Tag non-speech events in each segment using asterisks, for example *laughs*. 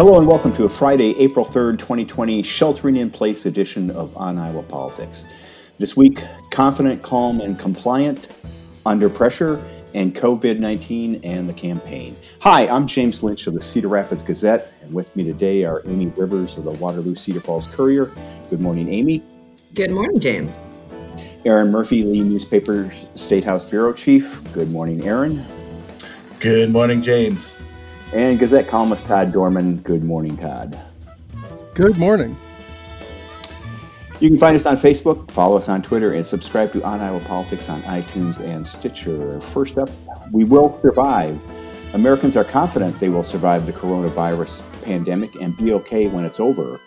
Hello and welcome to a Friday, April 3rd, 2020, sheltering in place edition of On Iowa Politics. This week, confident, calm, and compliant, under pressure, and COVID 19 and the campaign. Hi, I'm James Lynch of the Cedar Rapids Gazette, and with me today are Amy Rivers of the Waterloo Cedar Falls Courier. Good morning, Amy. Good morning, James. Aaron Murphy, Lee Newspapers State House Bureau Chief. Good morning, Aaron. Good morning, James. And Gazette columnist Todd Dorman. Good morning, Todd. Good morning. You can find us on Facebook, follow us on Twitter, and subscribe to On Iowa Politics on iTunes and Stitcher. First up, we will survive. Americans are confident they will survive the coronavirus pandemic and be okay when it's over.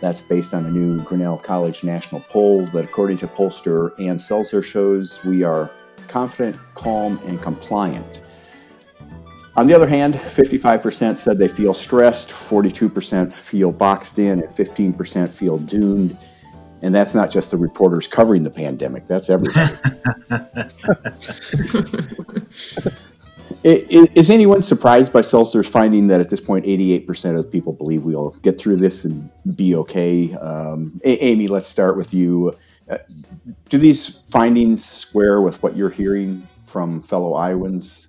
That's based on a new Grinnell College national poll that, according to pollster Ann Selzer, shows we are confident, calm, and compliant. On the other hand, 55% said they feel stressed, 42% feel boxed in, and 15% feel doomed. And that's not just the reporters covering the pandemic, that's everybody. *laughs* Is anyone surprised by Selzer's finding that at this point, 88% of people believe we'll get through this and be okay? Um, Amy, let's start with you. Uh, do these findings square with what you're hearing from fellow Iowans?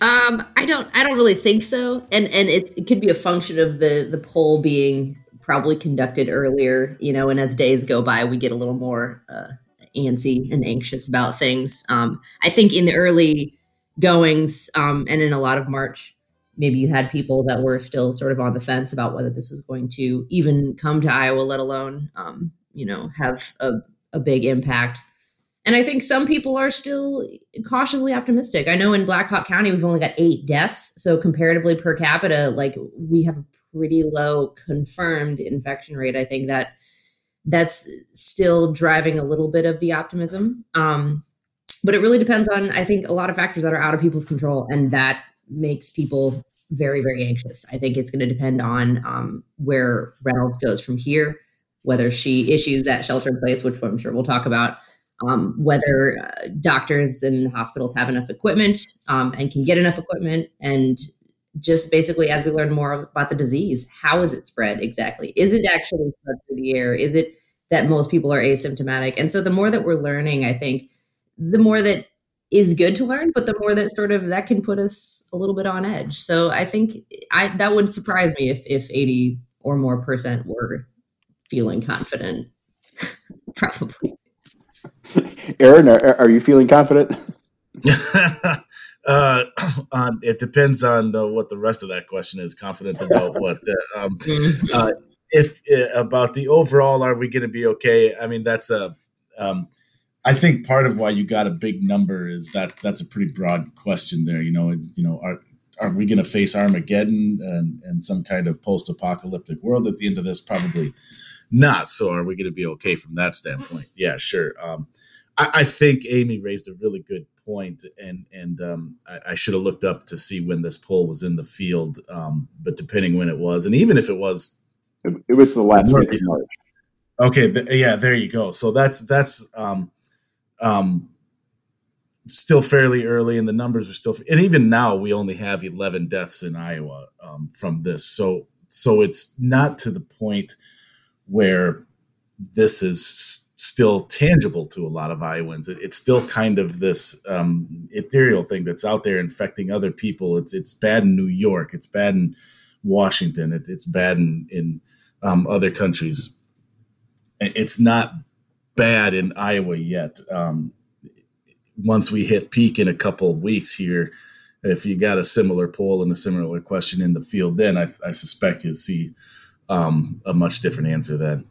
Um, I don't. I don't really think so, and and it, it could be a function of the the poll being probably conducted earlier, you know, and as days go by, we get a little more uh, antsy and anxious about things. Um, I think in the early goings um, and in a lot of March, maybe you had people that were still sort of on the fence about whether this was going to even come to Iowa, let alone, um, you know, have a, a big impact. And I think some people are still cautiously optimistic. I know in Black Hawk County, we've only got eight deaths. So comparatively per capita, like we have a pretty low confirmed infection rate. I think that that's still driving a little bit of the optimism. Um, but it really depends on i think a lot of factors that are out of people's control and that makes people very very anxious i think it's going to depend on um, where reynolds goes from here whether she issues that shelter in place which i'm sure we'll talk about um, whether uh, doctors and hospitals have enough equipment um, and can get enough equipment and just basically as we learn more about the disease how is it spread exactly is it actually spread through the air is it that most people are asymptomatic and so the more that we're learning i think the more that is good to learn, but the more that sort of that can put us a little bit on edge. So I think I that would surprise me if if 80 or more percent were feeling confident. *laughs* Probably. *laughs* Aaron, are, are you feeling confident? *laughs* uh, *clears throat* um, it depends on uh, what the rest of that question is. Confident about *laughs* what? Uh, um, mm-hmm. uh, if uh, about the overall, are we going to be okay? I mean, that's a um, I think part of why you got a big number is that that's a pretty broad question there. You know, you know, are are we going to face Armageddon and, and some kind of post-apocalyptic world at the end of this? Probably not. So, are we going to be okay from that standpoint? Yeah, sure. Um, I, I, think Amy raised a really good point, and and um, I, I, should have looked up to see when this poll was in the field. Um, but depending when it was, and even if it was, it, it was the last week of March. Okay, th- yeah, there you go. So that's that's um, um, still fairly early, and the numbers are still. And even now, we only have 11 deaths in Iowa um, from this. So, so it's not to the point where this is still tangible to a lot of Iowans. It, it's still kind of this um, ethereal thing that's out there infecting other people. It's it's bad in New York. It's bad in Washington. It, it's bad in in um, other countries. It's not bad in Iowa yet. Um, once we hit peak in a couple of weeks here, if you got a similar poll and a similar question in the field, then I, I suspect you'd see um, a much different answer then.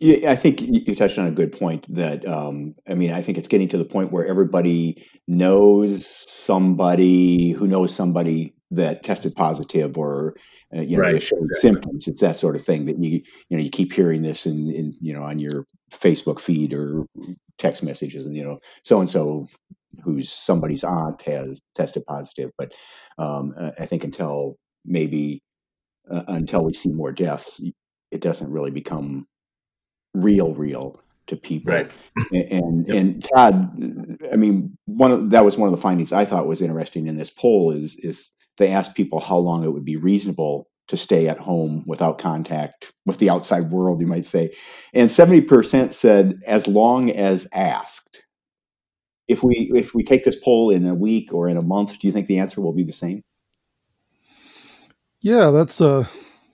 Yeah, I think you touched on a good point. That um, I mean, I think it's getting to the point where everybody knows somebody who knows somebody that tested positive, or uh, you know, right. showed exactly. symptoms. It's that sort of thing that you you know you keep hearing this in, in you know on your Facebook feed or text messages, and you know, so and so who's somebody's aunt has tested positive. But um, I think until maybe uh, until we see more deaths, it doesn't really become real, real to people. Right. And and, *laughs* yep. and Todd, I mean, one of that was one of the findings I thought was interesting in this poll is is they asked people how long it would be reasonable to stay at home without contact with the outside world, you might say. And 70% said as long as asked. If we if we take this poll in a week or in a month, do you think the answer will be the same? Yeah, that's a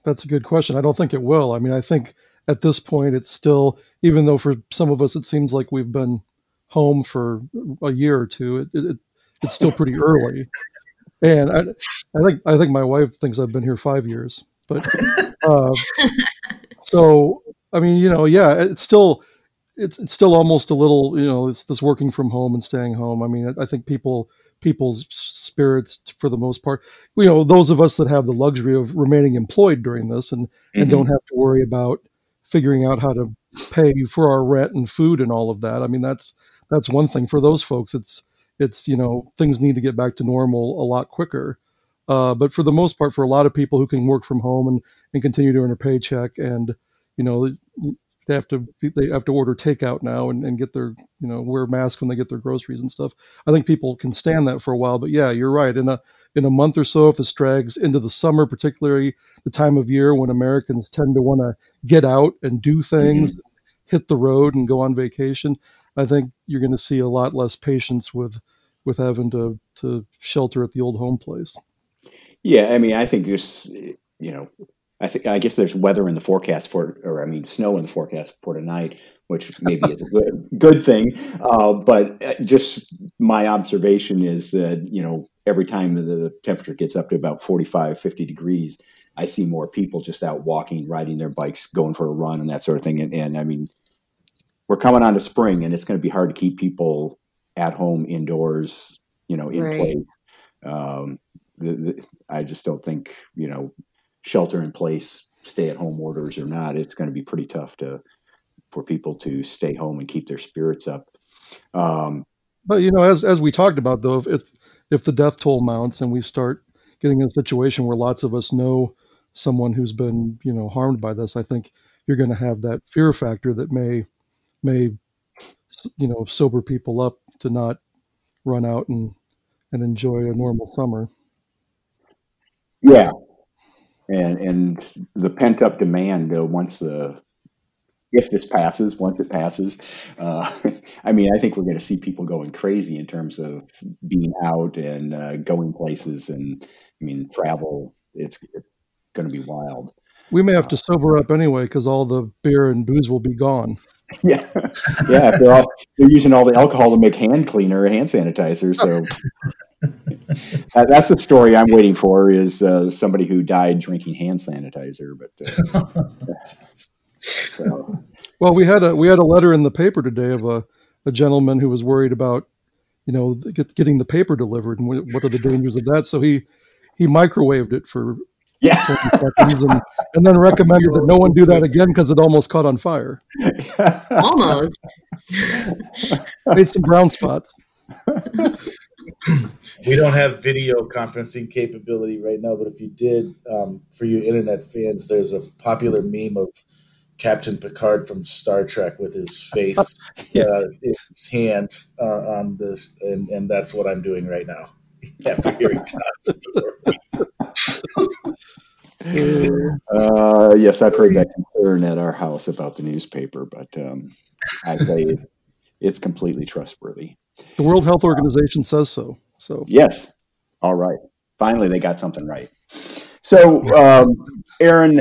that's a good question. I don't think it will. I mean, I think at this point it's still even though for some of us it seems like we've been home for a year or two, it, it it's still pretty early. And I, I think I think my wife thinks I've been here five years, but uh, *laughs* so I mean, you know, yeah, it's still it's it's still almost a little, you know, it's this working from home and staying home. I mean, I think people people's spirits for the most part, you know, those of us that have the luxury of remaining employed during this and mm-hmm. and don't have to worry about figuring out how to pay for our rent and food and all of that. I mean, that's that's one thing for those folks. It's it's you know things need to get back to normal a lot quicker. Uh, but for the most part, for a lot of people who can work from home and, and continue to earn a paycheck, and you know they have to they have to order takeout now and, and get their you know wear masks when they get their groceries and stuff. I think people can stand that for a while, but yeah, you're right. In a in a month or so, if this drags into the summer, particularly the time of year when Americans tend to want to get out and do things, mm-hmm. hit the road and go on vacation, I think you're going to see a lot less patience with with having to to shelter at the old home place. Yeah, I mean, I think just you know, I think I guess there's weather in the forecast for, or I mean, snow in the forecast for tonight, which maybe is a good *laughs* good thing. Uh, but uh, just my observation is that you know every time the temperature gets up to about 45, 50 degrees, I see more people just out walking, riding their bikes, going for a run, and that sort of thing. And, and I mean, we're coming on to spring, and it's going to be hard to keep people at home indoors, you know, in right. place. Um, the, the, I just don't think you know shelter in place, stay at home orders or not, it's going to be pretty tough to for people to stay home and keep their spirits up. Um, but you know, as as we talked about though, if if the death toll mounts and we start getting in a situation where lots of us know someone who's been you know harmed by this, I think you're going to have that fear factor that may may you know sober people up to not run out and and enjoy a normal summer. Yeah, and and the pent up demand uh, once the if this passes, once it passes, uh, *laughs* I mean, I think we're going to see people going crazy in terms of being out and uh, going places, and I mean, travel. It's, it's going to be wild. We may have to sober up anyway because all the beer and booze will be gone. *laughs* Yeah, yeah. They're all they're using all the alcohol to make hand cleaner, hand sanitizer. So *laughs* uh, that's the story I'm waiting for is uh, somebody who died drinking hand sanitizer. But uh, *laughs* so. well, we had a we had a letter in the paper today of a, a gentleman who was worried about you know get, getting the paper delivered and what are the dangers of that. So he he microwaved it for yeah. *laughs* seconds and, and then recommended that no one do that again because it almost caught on fire. *laughs* Almost. Made some brown spots. *clears throat* we don't have video conferencing capability right now, but if you did, um, for you internet fans, there's a popular meme of Captain Picard from Star Trek with his face, *laughs* yeah. uh, his hand uh, on this, and, and that's what I'm doing right now *laughs* after hearing Todd's story. *laughs* uh, yes, I've heard that concern at our house about the newspaper, but um, I say it's completely trustworthy. The World Health Organization says so. So yes, all right. Finally, they got something right. So, um, Aaron,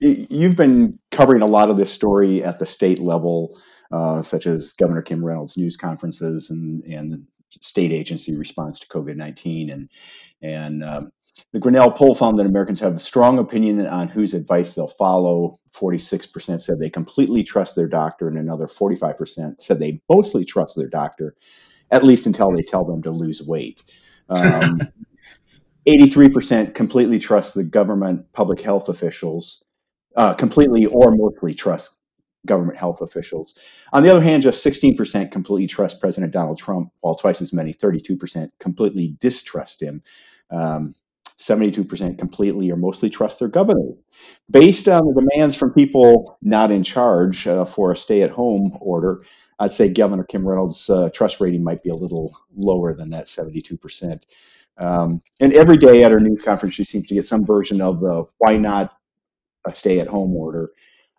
you've been covering a lot of this story at the state level, uh, such as Governor Kim Reynolds' news conferences and and state agency response to COVID nineteen, and and um, the Grinnell poll found that Americans have a strong opinion on whose advice they'll follow. 46% said they completely trust their doctor, and another 45% said they mostly trust their doctor, at least until they tell them to lose weight. Um, *laughs* 83% completely trust the government public health officials, uh, completely or mostly trust government health officials. On the other hand, just 16% completely trust President Donald Trump, while twice as many, 32%, completely distrust him. Um, 72% completely or mostly trust their governor. Based on the demands from people not in charge uh, for a stay at home order, I'd say Governor Kim Reynolds' uh, trust rating might be a little lower than that 72%. Um, and every day at her news conference, she seems to get some version of the why not a stay at home order.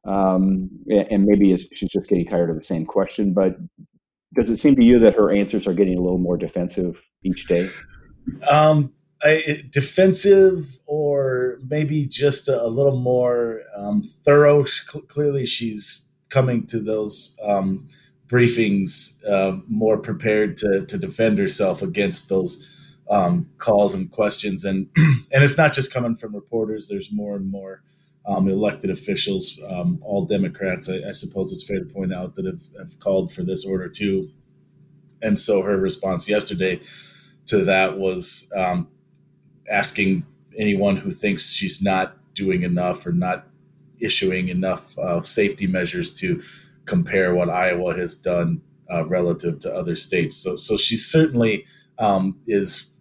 Um, and maybe she's just getting tired of the same question. But does it seem to you that her answers are getting a little more defensive each day? Um, Defensive, or maybe just a, a little more um, thorough. Clearly, she's coming to those um, briefings uh, more prepared to, to defend herself against those um, calls and questions, and *clears throat* and it's not just coming from reporters. There's more and more um, elected officials, um, all Democrats, I, I, suppose it's fair to point out, that have, have called for this order too. And so her response yesterday to that was asking anyone who thinks she's not doing enough or not issuing enough uh, safety measures to compare what Iowa has done uh, relative to other states. So, so she certainly um, is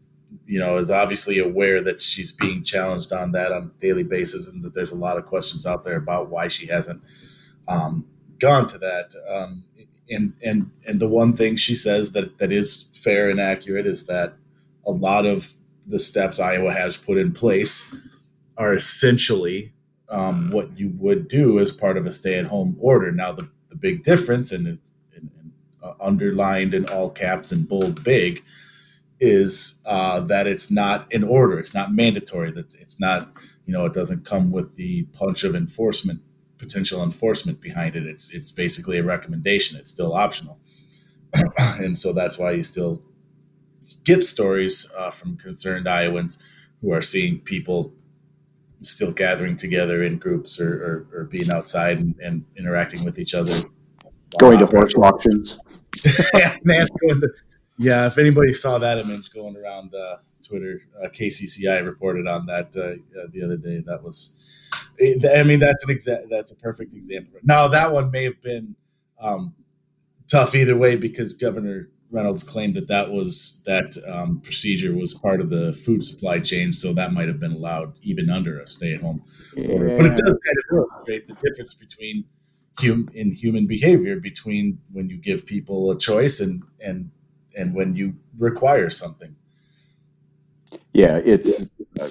you know, is obviously aware that she's being challenged on that on a daily basis, and that there's a lot of questions out there about why she hasn't um, gone to that. Um, and and and the one thing she says that that is fair and accurate is that a lot of the steps Iowa has put in place are essentially um, what you would do as part of a stay-at-home order. Now, the, the big difference, and it's uh, underlined in all caps and bold big, is uh, that it's not an order. It's not mandatory. That it's not, you know, it doesn't come with the punch of enforcement, potential enforcement behind it. It's it's basically a recommendation. It's still optional, *clears throat* and so that's why you still get stories uh, from concerned Iowans who are seeing people still gathering together in groups or, or, or being outside and, and, interacting with each other. Going to horse auctions. *laughs* yeah, man, to yeah, if anybody saw that image going around uh, Twitter, uh, KCCI reported on that uh, uh, the other day. That was, I mean, that's an exact, that's a perfect example. Now that one may have been um, tough either way because Governor Reynolds claimed that that was that um, procedure was part of the food supply chain, so that might have been allowed even under a stay-at-home yeah. order. But it does kind of illustrate the difference between hum- in human behavior between when you give people a choice and and and when you require something. Yeah, it's uh,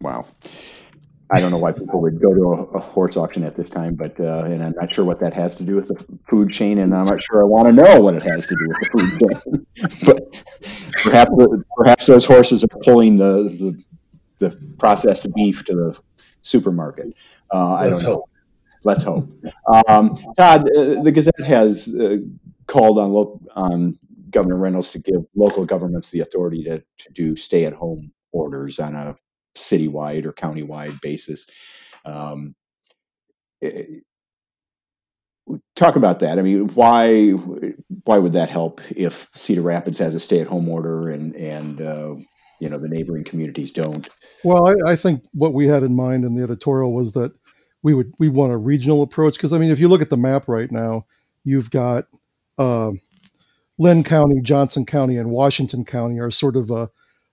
wow. I don't know why people would go to a, a horse auction at this time, but uh, and I'm not sure what that has to do with the food chain, and I'm not sure I want to know what it has to do with the food chain. *laughs* but perhaps perhaps those horses are pulling the the, the processed beef to the supermarket. Uh, I don't know. Let's hope. Um, Todd, uh, the Gazette has uh, called on lo- on Governor Reynolds to give local governments the authority to, to do stay at home orders on a citywide or countywide basis. Um, it, eh, talk about that. I mean, why why would that help if Cedar Rapids has a stay at home order and and uh, you know the neighboring communities don't? Well, I, I, think what we had in mind in the editorial was that we would we want a regional approach because I mean, if you look at the map right now, you've got uh, Linn County, Johnson County, and Washington County are sort of uh,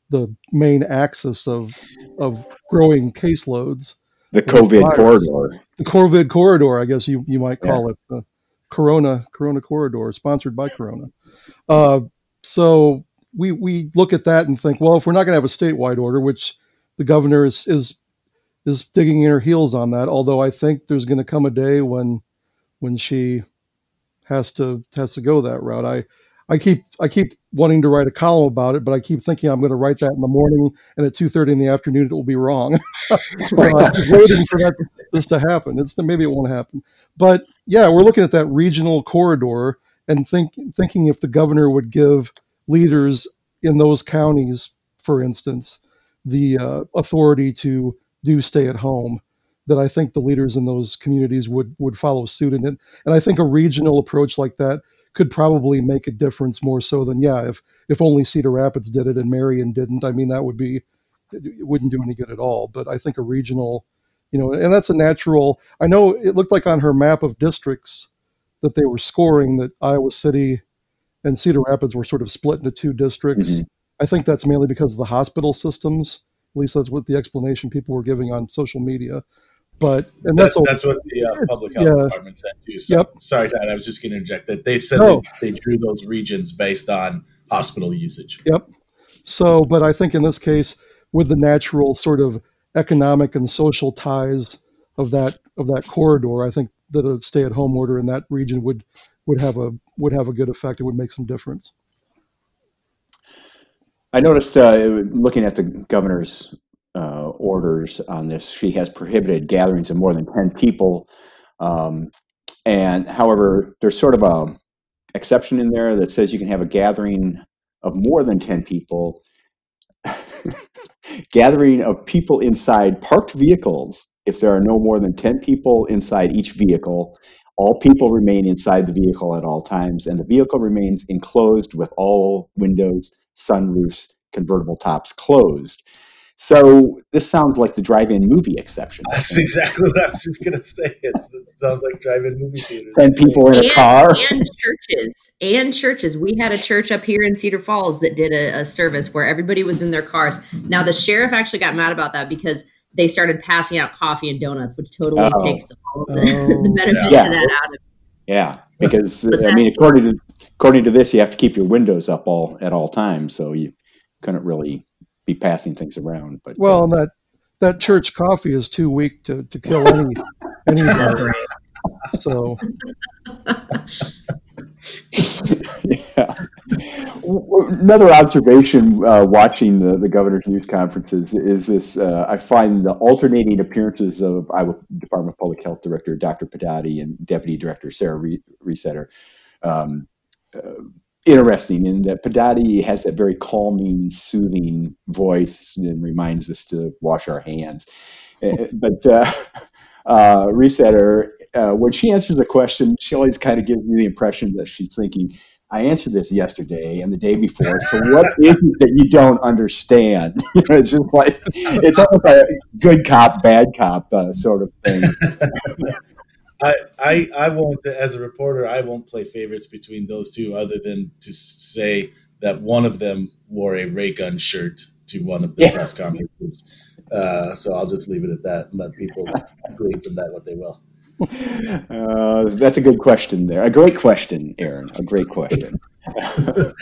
the main axis of of growing caseloads. The COVID corridor. The COVID corridor, I guess you, you might call yeah. it the Corona Corona corridor, sponsored by Corona. Uh, so we we look at that and think, well, if we're not going to have a statewide order, which the governor is is is digging in her heels on that. Although I think there's going to come a day when when she has to has to go that route. I I keep I keep wanting to write a column about it, but I keep thinking I'm going to write that in the morning, and at two thirty in the afternoon it will be wrong. *laughs* so I'm waiting for that this to happen. It's maybe it won't happen, but yeah, we're looking at that regional corridor and think thinking if the governor would give leaders in those counties, for instance, the uh, authority to do stay at home that I think the leaders in those communities would would follow suit in it. And I think a regional approach like that could probably make a difference more so than yeah if if only Cedar Rapids did it and Marion didn't. I mean that would be it wouldn't do any good at all. But I think a regional you know and that's a natural I know it looked like on her map of districts that they were scoring that Iowa City and Cedar Rapids were sort of split into two districts. Mm-hmm. I think that's mainly because of the hospital systems. At least that's what the explanation people were giving on social media but and that's that's, that's what the uh, public health yeah. department said too. So, yep. Sorry, Todd, I was just going to interject that they said no. they, they drew those regions based on hospital usage. Yep. So, but I think in this case, with the natural sort of economic and social ties of that of that corridor, I think that a stay-at-home order in that region would would have a would have a good effect. It would make some difference. I noticed uh, looking at the governor's uh, orders on this, she has prohibited gatherings of more than ten people. Um, and however, there's sort of a exception in there that says you can have a gathering of more than ten people. *laughs* gathering of people inside parked vehicles if there are no more than 10 people inside each vehicle all people remain inside the vehicle at all times, and the vehicle remains enclosed with all windows, sunroofs, convertible tops closed. So this sounds like the drive-in movie exception. That's exactly what I was just gonna say. It's, it sounds like drive-in movie theater. Ten people in a and, car. and churches and churches. We had a church up here in Cedar Falls that did a, a service where everybody was in their cars. Now the sheriff actually got mad about that because they started passing out coffee and donuts, which totally Oh. takes all of the, Oh. the benefits Yeah. of that out of Yeah, because I mean, according to according to this, you have to keep your windows up all at all times, so you couldn't really be passing things around. But Well, and that that church coffee is too weak to, to kill any *laughs* any virus. So yeah. Another observation uh, watching the, the governor's news conferences is this uh, I find the alternating appearances of Iowa Department of Public Health Director Dr. Pedati and Deputy Director Sarah Re- Reisetter um, uh, interesting in that Pedati has that very calming, soothing voice and reminds us to wash our hands. Uh, but uh, *laughs* uh, Reisetter, uh, when she answers a question, she always kind of gives me the impression that she's thinking, I answered this yesterday and the day before. So what *laughs* is it that you don't understand? *laughs* It's just like it's almost like a good cop, bad cop uh, sort of thing. I, I I won't as a reporter I won't play favorites between those two other than to say that one of them wore a Raygun shirt to one of the Yeah. press conferences. Uh, so I'll just leave it at that and let people glean from that what they will. Uh, that's a good question there. A great question, Aaron. A great question. *laughs*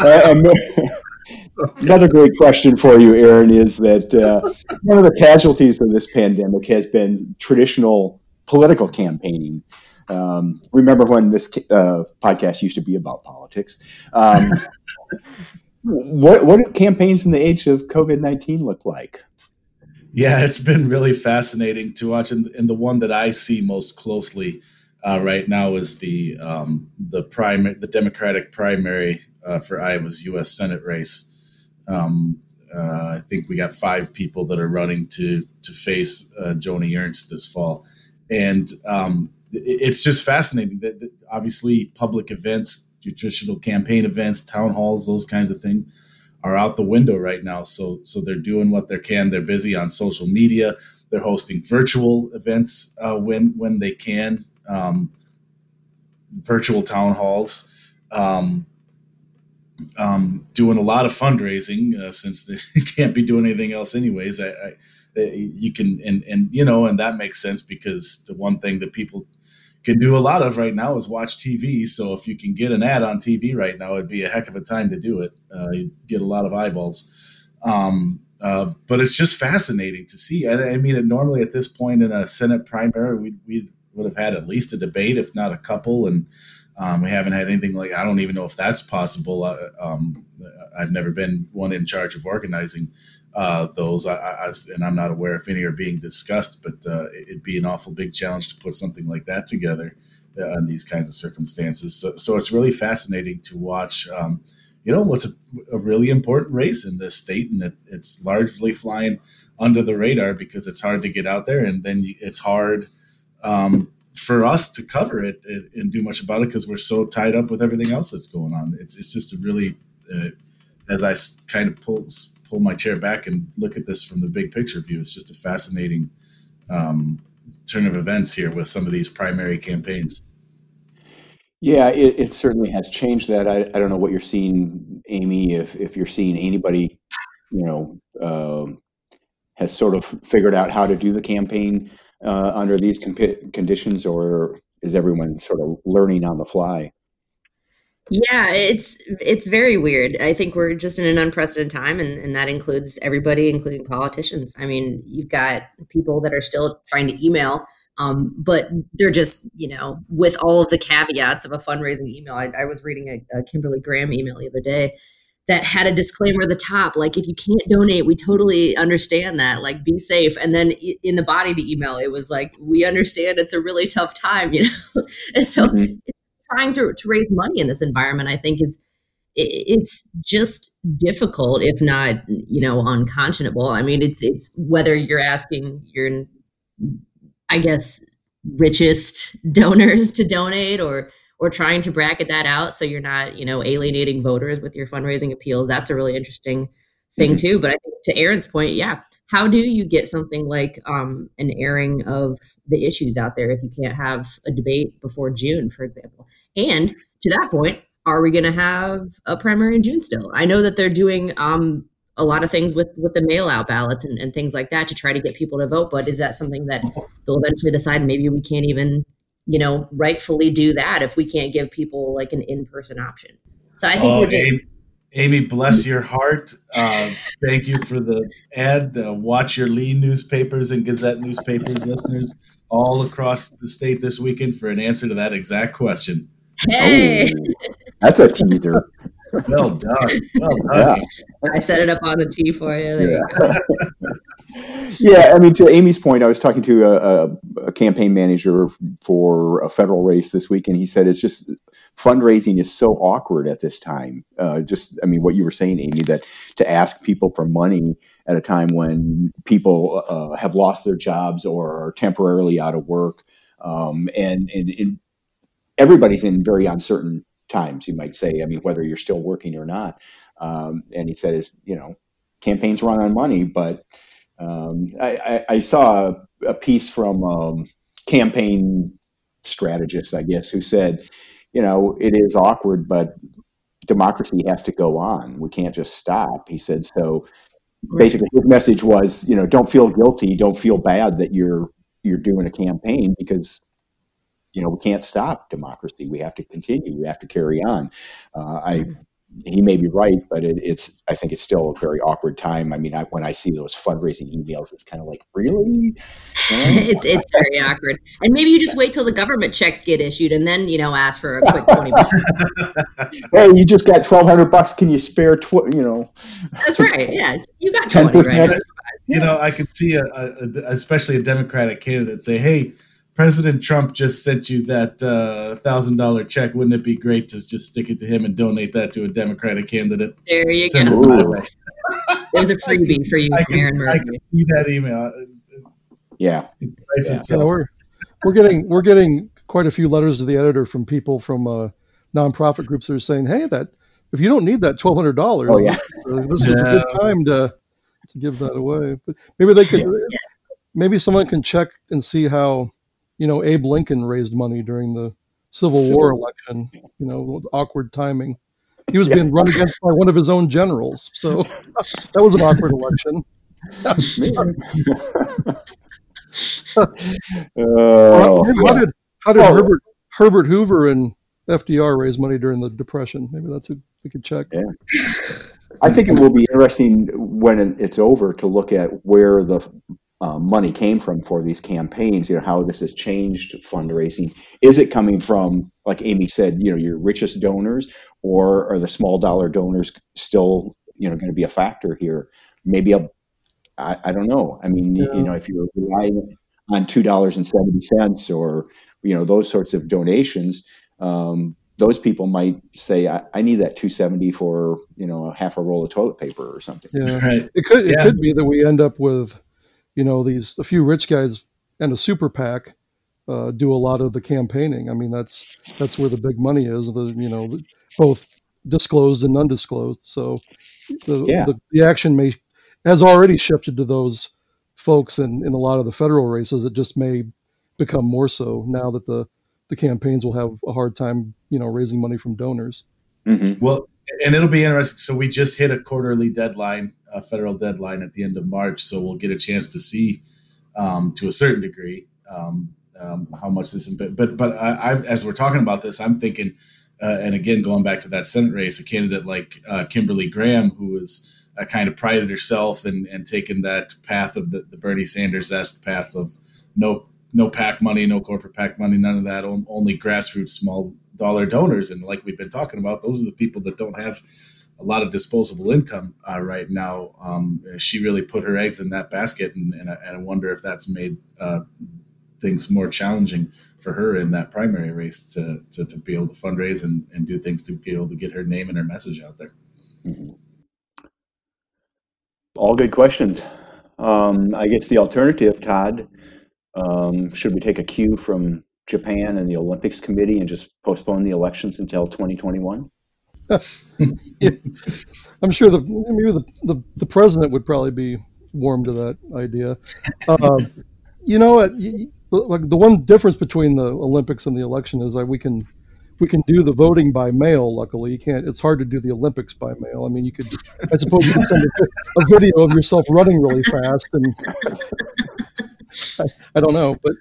Uh, *laughs* Another great question for you, Aaron, is that uh, one of the casualties of this pandemic has been traditional political campaigning. Um, remember when this uh, podcast used to be about politics? Um, *laughs* what what do campaigns in the age of COVID nineteen look like? Yeah, it's been really fascinating to watch, and, and the one that I see most closely uh, right now is the um, the primary, the Democratic primary uh, for Iowa's U.S. Senate race. Um, uh, I think we got five people that are running to to face uh, Joni Ernst this fall, and um, it's just fascinating that, that obviously public events, traditional campaign events, town halls, those kinds of things are out the window right now. So so they're doing what they can. They're busy on social media. They're hosting virtual events uh, when when they can, um, virtual town halls. Um, um, doing a lot of fundraising uh, since they *laughs* can't be doing anything else anyways. I, I, you can and and you know and that makes sense because the one thing that people can do a lot of right now is watch TV. So if you can get an ad on TV right now, it'd be a heck of a time to do it. Uh, you get a lot of eyeballs. Um, uh, but it's just fascinating to see. I, I mean, normally at this point in a Senate primary, we, we would have had at least a debate, if not a couple. And um, we haven't had anything like, I don't even know if that's possible. Uh, um, I've never been one in charge of organizing uh, those, I, I, and I'm not aware if any are being discussed. But uh, it'd be an awful big challenge to put something like that together uh, in these kinds of circumstances. So, so it's really fascinating to watch. Um, you know, what's a, a, really important race in this state, and it, it's largely flying under the radar because it's hard to get out there, and then it's hard um, for us to cover it and, and do much about it because we're so tied up with everything else that's going on. It's it's just a really, uh, as I kind of pull pull my chair back and look at this from the big picture view, it's just a fascinating um, turn of events here with some of these primary campaigns. Yeah, it, it certainly has changed that. I, I don't know what you're seeing, Amy, if, if you're seeing anybody, you know, uh, has sort of figured out how to do the campaign uh, under these conditions, or is everyone sort of learning on the fly? Yeah, it's it's very weird. I think we're just in an unprecedented time, and, and that includes everybody, including politicians. I mean, you've got people that are still trying to email, um, but they're just you know with all of the caveats of a fundraising email. I, I was reading a, a Kimberly Graham email the other day that had a disclaimer at the top, like if you can't donate, we totally understand that. Like, be safe. And then in the body of the email, it was like, we understand it's a really tough time, *laughs* you know. and so mm-hmm trying to, to raise money in this environment, I think is it's just difficult, if not, you know, unconscionable. I mean, it's it's whether you're asking your, I guess, richest *laughs* donors to donate or or trying to bracket that out so you're not, you know, alienating voters with your fundraising appeals. That's a really interesting thing mm-hmm. too. But I think to Aaron's point, yeah, how do you get something like um, an airing of the issues out there if you can't have a debate before June, for example? And to that point, are we going to have a primary in June still? I know that they're doing um, a lot of things with with the mail out ballots and, and things like that to try to get people to vote. But is that something that they'll eventually decide maybe we can't even, you know, rightfully do that if we can't give people like an in person option? So I think oh, we're just. Amy, Amy, bless your heart. Uh, thank you for the ad. Uh, watch your Lee newspapers and Gazette newspapers, listeners all across the state this weekend for an answer to that exact question. Hey, oh, that's a teaser. well done. Well *laughs* done. Yeah. I set it up on the tee for you. There yeah. You *laughs* *laughs* yeah, I mean, to Amy's point, I was talking to a, a, a, campaign manager for a federal race this week, and he said it's just fundraising is so awkward at this time. Uh, just, I mean, what you were saying, Amy, that to ask people for money at a time when people uh, have lost their jobs or are temporarily out of work. Um, and, and, and everybody's in very uncertain times, you might say. I mean, whether you're still working or not. Um, and he said, "Is you know, campaigns run on money." But um, I, I, I, saw a, a piece from um, campaign strategist, I guess, who said, you know, it is awkward, but democracy has to go on. We can't just stop. He said so. Basically, his message was, you know, don't feel guilty, don't feel bad that you're you're doing a campaign because you know, we can't stop democracy. We have to continue. We have to carry on. Uh, I, mm-hmm. he may be right, but it, it's. I think it's still a very awkward time. I mean, I, when I see those fundraising emails, it's kind of like, *laughs* really? it's it's very awkward. And maybe you just wait till the government checks get issued, and then you know ask for a quick twenty *laughs* bucks. hey, you just got twelve hundred bucks. Can you spare? Tw- you know. That's right. Yeah, you got twenty. Right? You know, I could see a, a, especially a Democratic candidate say, "Hey." President Trump just sent you that uh, thousand dollar check. Wouldn't it be great to just stick it to him and donate that to a Democratic candidate? There you go. There's a freebie for you, I can, Aaron Murphy. I can see that email. Yeah. yeah. yeah we're, we're getting we're getting quite a few letters to the editor from people from uh, nonprofit groups that are saying, "Hey, that if you don't need that twelve hundred dollars, oh, yeah. this, this yeah. is a good time to to give that away." But maybe they could. Yeah. Maybe someone can check and see how you know, Abe Lincoln raised money during the Civil War election, you know, awkward timing. He was being run against by one of his own generals. So *laughs* that was an awkward election. uh, *laughs* how, did how did oh. Herbert Herbert Hoover and FDR raise money during the Depression? Maybe that's a we could check. Yeah. I think it will be interesting when it's over to look at where the uh, money came from for these campaigns. You know how this has changed fundraising. Is it coming from, like Amy said, you know, your richest donors, or are the small dollar donors still, you know, going to be a factor here? Maybe a, I, I don't know. I mean, yeah. you know, if you're relying on two dollars and seventy cents, or you know, those sorts of donations. Um, those people might say, I, I, need that 270 for, you know, a half a roll of toilet paper or something. Yeah. Right. It could, it yeah. could be that we end up with you know these a few rich guys and a super PAC uh, do a lot of the campaigning. I mean that's that's where the big money is. The you know the, both disclosed and undisclosed. So the, yeah. the, the action may has already shifted to those folks in, in a lot of the federal races. It just may become more so now that the the campaigns will have a hard time, you know, raising money from donors. Mm-hmm. Well, and it'll be interesting. So we just hit a quarterly deadline a federal deadline at the end of March, so we'll get a chance to see um, to a certain degree um, um, how much this. But but I, I, as we're talking about this, I'm thinking uh, and again, going back to that Senate race, a candidate like uh, Kimberly Graham, who was uh, kind of prided herself and, and taken that path of the, the Bernie Sanders esque path of no no PAC money, no corporate PAC money, none of that, only grassroots small dollar donors. And like we've been talking about, those are the people that don't have a lot of disposable income uh, right now. Um, she really put her eggs in that basket, and, and, I, and I wonder if that's made uh, things more challenging for her in that primary race to, to, to be able to fundraise and, and do things to be able to get her name and her message out there. Mm-hmm. All good questions. Um, I guess the alternative, Todd, um, should we take a cue from Japan and the Olympics Committee and just postpone the elections until 2021? I'm sure the maybe the, the, the president would probably be warm to that idea. Uh, you know, like the one difference between the Olympics and the election is that we can we can do the voting by mail. Luckily, you can't. It's hard to do the Olympics by mail. I mean, you could. I suppose you can send a, a video of yourself running really fast, and *laughs* I, I don't know, but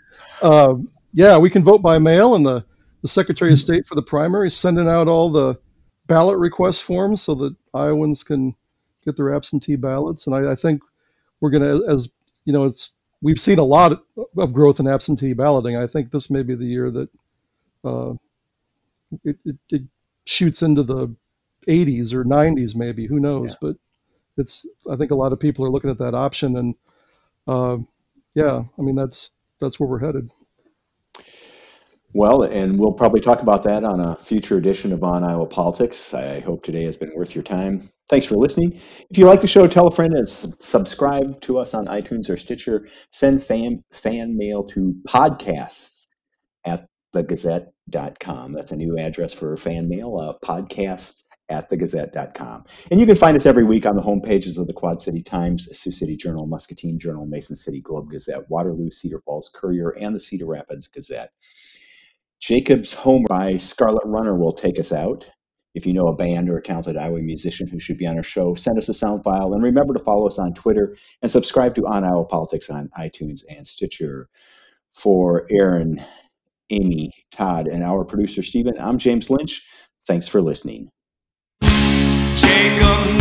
uh, yeah, we can vote by mail, and the the Secretary of State for the primary sending out all the ballot request forms so that Iowans can get their absentee ballots. And I, I think we're going to, as you know, it's we've seen a lot of growth in absentee balloting. I think this may be the year that uh, it, it, it, shoots into the 80s or 90s, maybe. Who knows? Yeah. But it's I think a lot of people are looking at that option, and uh, yeah, I mean that's that's where we're headed. Well, and we'll probably talk about that on a future edition of On Iowa Politics. I hope today has been worth your time. Thanks for listening. If you like the show, tell a friend and subscribe to us on iTunes or Stitcher. Send fan, fan mail to podcasts at thegazette.com. That's a new address for fan mail, uh, podcasts at thegazette.com. And you can find us every week on the home pages of the Quad City Times, Sioux City Journal, Muscatine Journal, Mason City Globe Gazette, Waterloo, Cedar Falls Courier, and the Cedar Rapids Gazette. Jacob's Home by Scarlet Runner will take us out. If you know a band or a talented Iowa musician who should be on our show, send us a sound file and remember to follow us on Twitter and subscribe to On Iowa Politics on iTunes and Stitcher. For Aaron, Amy, Todd, and our producer Stephen, I'm James Lynch. Thanks for listening. Jacob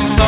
in the